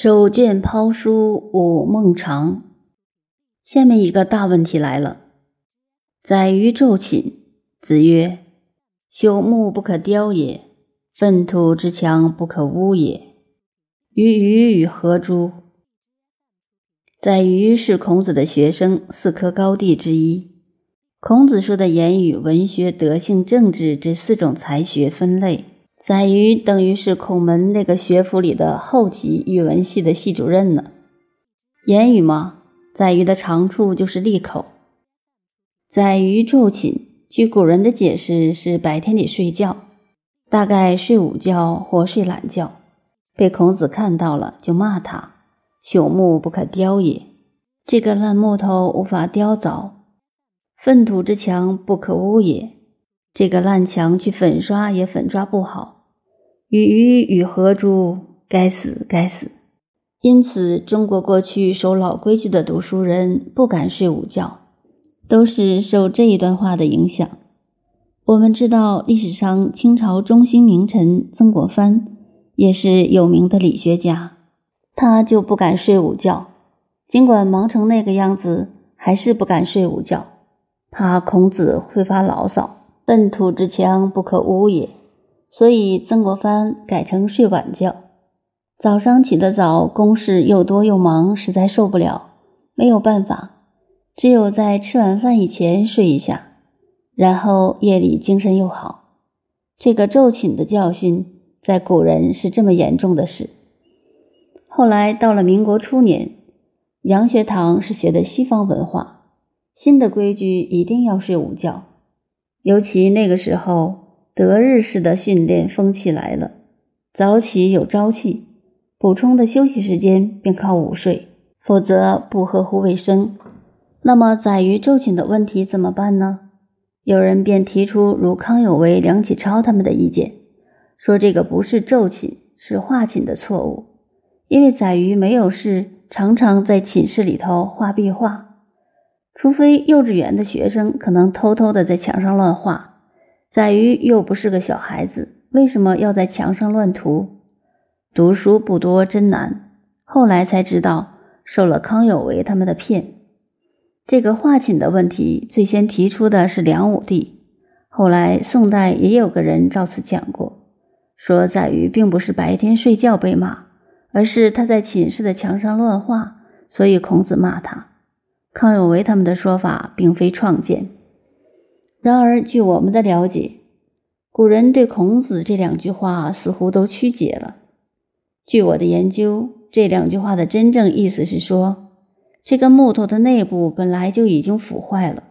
手卷抛书午梦长。下面一个大问题来了。宰予昼寝，子曰：“朽木不可雕也，粪土之强不可污也。于鱼与何诸？”宰予是孔子的学生，四科高第之一。孔子说的言语、文学、德性、政治这四种才学分类。宰予等于是孔门那个学府里的后期语文系的系主任呢。言语嘛，宰予的长处就是利口。宰予昼寝，据古人的解释是白天里睡觉，大概睡午觉或睡懒觉，被孔子看到了就骂他：“朽木不可雕也，这个烂木头无法雕凿；粪土之墙不可污也。”这个烂墙去粉刷也粉刷不好，与鱼与何诸？该死，该死！因此，中国过去守老规矩的读书人不敢睡午觉，都是受这一段话的影响。我们知道，历史上清朝中兴名臣曾国藩也是有名的理学家，他就不敢睡午觉，尽管忙成那个样子，还是不敢睡午觉，怕孔子会发牢骚。粪土之强不可污也，所以曾国藩改成睡晚觉。早上起得早，公事又多又忙，实在受不了，没有办法，只有在吃完饭以前睡一下，然后夜里精神又好。这个昼寝的教训，在古人是这么严重的事。后来到了民国初年，洋学堂是学的西方文化，新的规矩一定要睡午觉。尤其那个时候，德日式的训练风气来了，早起有朝气，补充的休息时间便靠午睡，否则不合乎卫生。那么，宰予昼寝的问题怎么办呢？有人便提出如康有为、梁启超他们的意见，说这个不是昼寝，是画寝的错误，因为宰予没有事，常常在寝室里头画壁画。除非幼稚园的学生可能偷偷的在墙上乱画，宰予又不是个小孩子，为什么要在墙上乱涂？读书不多真难。后来才知道，受了康有为他们的骗。这个画寝的问题，最先提出的是梁武帝。后来宋代也有个人照此讲过，说宰予并不是白天睡觉被骂，而是他在寝室的墙上乱画，所以孔子骂他。康有为他们的说法并非创建，然而据我们的了解，古人对孔子这两句话似乎都曲解了。据我的研究，这两句话的真正意思是说，这个木头的内部本来就已经腐坏了，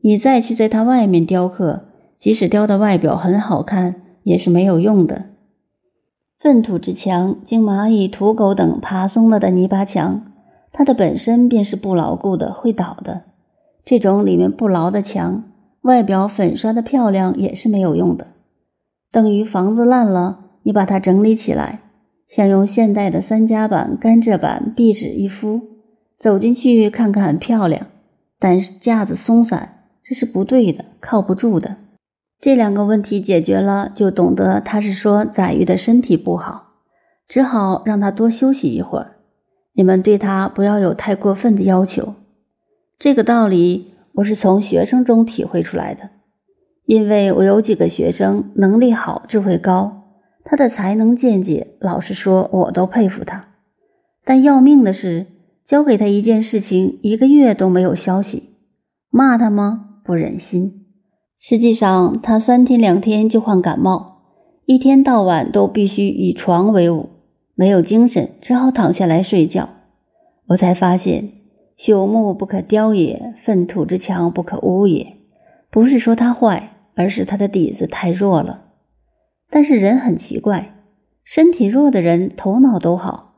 你再去在它外面雕刻，即使雕的外表很好看，也是没有用的。粪土之墙，经蚂蚁、土狗等爬松了的泥巴墙。它的本身便是不牢固的，会倒的。这种里面不牢的墙，外表粉刷的漂亮也是没有用的。等于房子烂了，你把它整理起来，像用现代的三夹板、甘蔗板、壁纸一敷，走进去看看很漂亮，但是架子松散，这是不对的，靠不住的。这两个问题解决了，就懂得他是说宰予的身体不好，只好让他多休息一会儿。你们对他不要有太过分的要求，这个道理我是从学生中体会出来的。因为我有几个学生能力好、智慧高，他的才能见解，老实说我都佩服他。但要命的是，交给他一件事情，一个月都没有消息。骂他吗？不忍心。实际上，他三天两天就患感冒，一天到晚都必须以床为伍。没有精神，只好躺下来睡觉。我才发现，朽木不可雕也，粪土之墙不可污也。不是说他坏，而是他的底子太弱了。但是人很奇怪，身体弱的人头脑都好。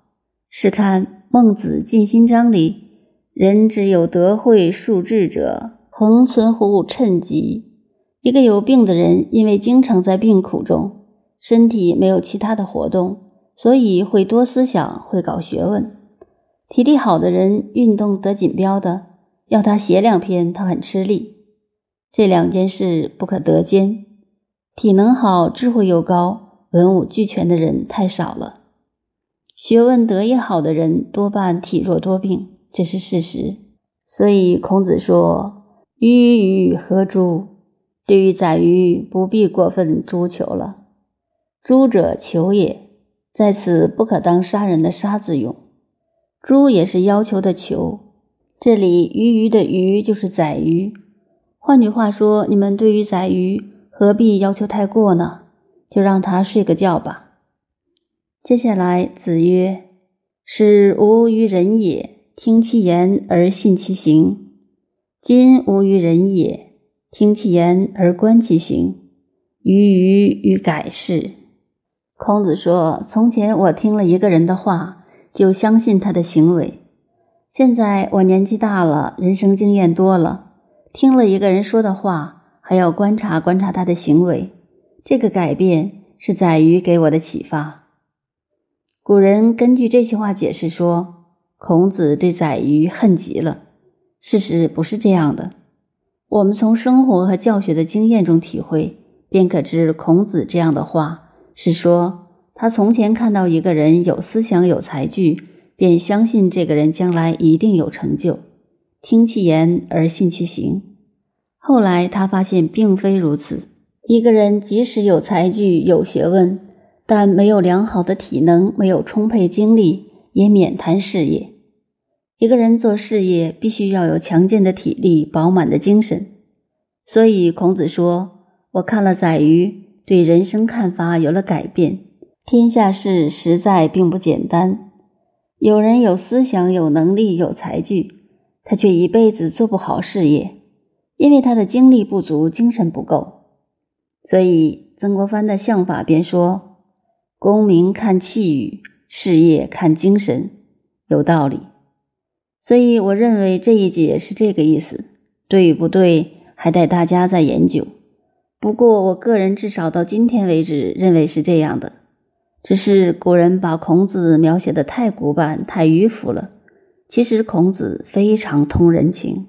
试看《孟子尽心章》里：“人之有德慧数智者，恒存乎趁疾。”一个有病的人，因为经常在病苦中，身体没有其他的活动。所以会多思想，会搞学问。体力好的人，运动得锦标的，要他写两篇，他很吃力。这两件事不可得兼。体能好、智慧又高、文武俱全的人太少了。学问得意好的人多半体弱多病，这是事实。所以孔子说：“鱼鱼何诸？”对于宰鱼，不必过分诛求了。诛者求也，在此不可当杀人的杀字用。诛也是要求的求。这里鱼鱼的鱼就是宰鱼。换句话说，你们对于宰鱼何必要求太过呢？就让他睡个觉吧。接下来，子曰：“使吾于人也，听其言而信其行。今吾于人也。”听其言而观其行，于鱼与改是。孔子说：“从前我听了一个人的话，就相信他的行为。现在我年纪大了，人生经验多了，听了一个人说的话，还要观察观察他的行为。这个改变是在于给我的启发。”古人根据这些话解释说，孔子对宰鱼恨极了。事实不是这样的。我们从生活和教学的经验中体会，便可知孔子这样的话是说，他从前看到一个人有思想、有才具，便相信这个人将来一定有成就，听其言而信其行。后来他发现并非如此，一个人即使有才具、有学问，但没有良好的体能，没有充沛精力，也免谈事业。一个人做事业，必须要有强健的体力、饱满的精神。所以孔子说：“我看了宰鱼，对人生看法有了改变。天下事实在并不简单。有人有思想、有能力、有才具，他却一辈子做不好事业，因为他的精力不足、精神不够。所以曾国藩的相法便说：‘功名看气宇，事业看精神’，有道理。”所以，我认为这一节是这个意思，对与不对，还待大家再研究。不过，我个人至少到今天为止，认为是这样的。只是古人把孔子描写的太古板、太迂腐了。其实，孔子非常通人情。